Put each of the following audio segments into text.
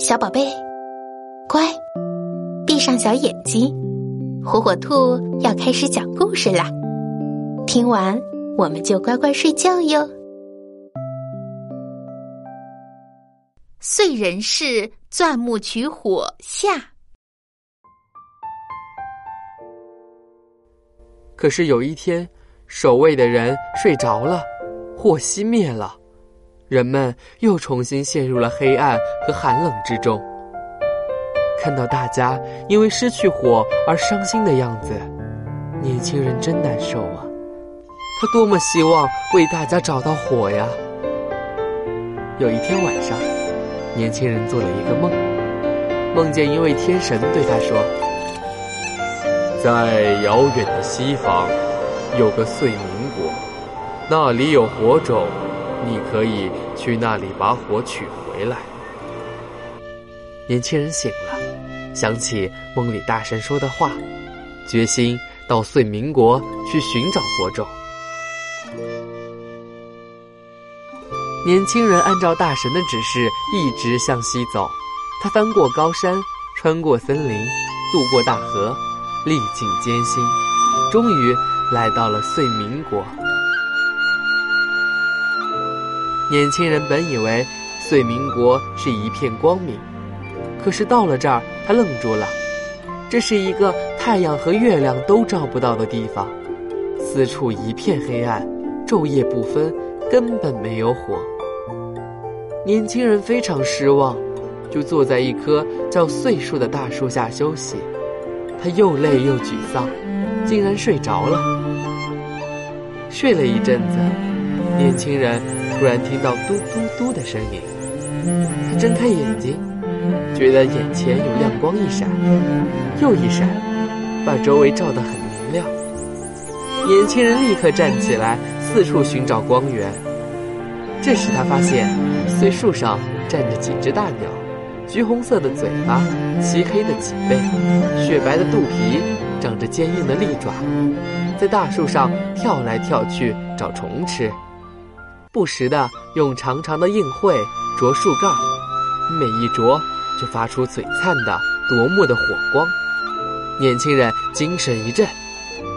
小宝贝，乖，闭上小眼睛，火火兔要开始讲故事啦。听完我们就乖乖睡觉哟。燧人氏钻木取火下。可是有一天，守卫的人睡着了，火熄灭了。人们又重新陷入了黑暗和寒冷之中。看到大家因为失去火而伤心的样子，年轻人真难受啊！他多么希望为大家找到火呀！有一天晚上，年轻人做了一个梦，梦见一位天神对他说：“在遥远的西方，有个燧民国，那里有火种。”你可以去那里把火取回来。年轻人醒了，想起梦里大神说的话，决心到燧民国去寻找火种。年轻人按照大神的指示一直向西走，他翻过高山，穿过森林，渡过大河，历尽艰辛，终于来到了燧民国。年轻人本以为遂民国是一片光明，可是到了这儿，他愣住了。这是一个太阳和月亮都照不到的地方，四处一片黑暗，昼夜不分，根本没有火。年轻人非常失望，就坐在一棵叫岁树的大树下休息。他又累又沮丧，竟然睡着了。睡了一阵子，年轻人。突然听到嘟嘟嘟的声音，他睁开眼睛，觉得眼前有亮光一闪又一闪，把周围照得很明亮。年轻人立刻站起来，四处寻找光源。这时他发现，碎树上站着几只大鸟，橘红色的嘴巴，漆黑的脊背，雪白的肚皮，长着坚硬的利爪，在大树上跳来跳去找虫吃。不时的用长长的硬喙啄树干，每一啄就发出璀璨的夺目的火光。年轻人精神一振，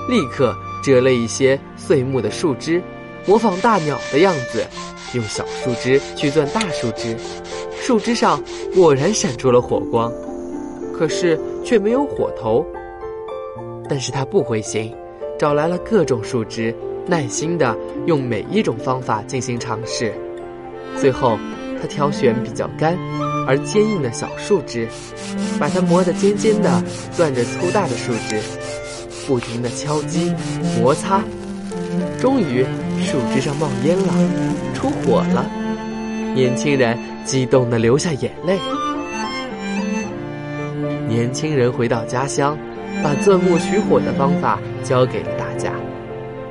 立刻折了一些碎木的树枝，模仿大鸟的样子，用小树枝去钻大树枝，树枝上果然闪出了火光，可是却没有火头。但是他不灰心，找来了各种树枝。耐心的用每一种方法进行尝试，最后他挑选比较干而坚硬的小树枝，把它磨得尖尖的，攥着粗大的树枝，不停的敲击摩擦，终于树枝上冒烟了，出火了。年轻人激动的流下眼泪。年轻人回到家乡，把钻木取火的方法教给了大家。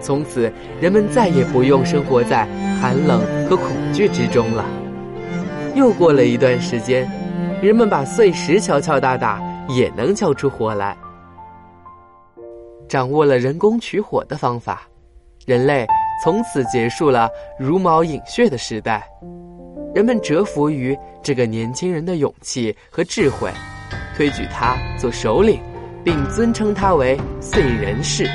从此，人们再也不用生活在寒冷和恐惧之中了。又过了一段时间，人们把碎石敲敲打打也能敲出火来。掌握了人工取火的方法，人类从此结束了茹毛饮血的时代。人们折服于这个年轻人的勇气和智慧，推举他做首领，并尊称他为燧人氏。